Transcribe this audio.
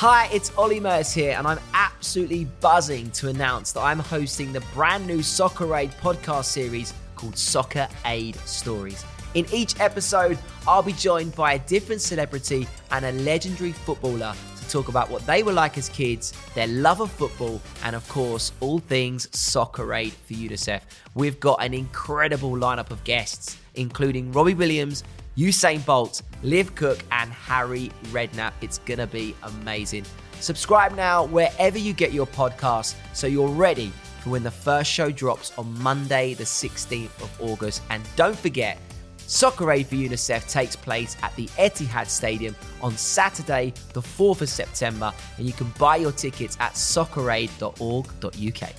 Hi, it's Ollie Murs here, and I'm absolutely buzzing to announce that I'm hosting the brand new Soccer Aid podcast series called Soccer Aid Stories. In each episode, I'll be joined by a different celebrity and a legendary footballer to talk about what they were like as kids, their love of football, and of course, all things Soccer Aid for UNICEF. We've got an incredible lineup of guests, including Robbie Williams, Usain Bolt, Liv Cooke, and Harry Redknapp. It's gonna be amazing. Subscribe now wherever you get your podcasts so you're ready for when the first show drops on Monday, the 16th of August. And don't forget, Soccer Aid for UNICEF takes place at the Etihad Stadium on Saturday, the 4th of September, and you can buy your tickets at socceraid.org.uk.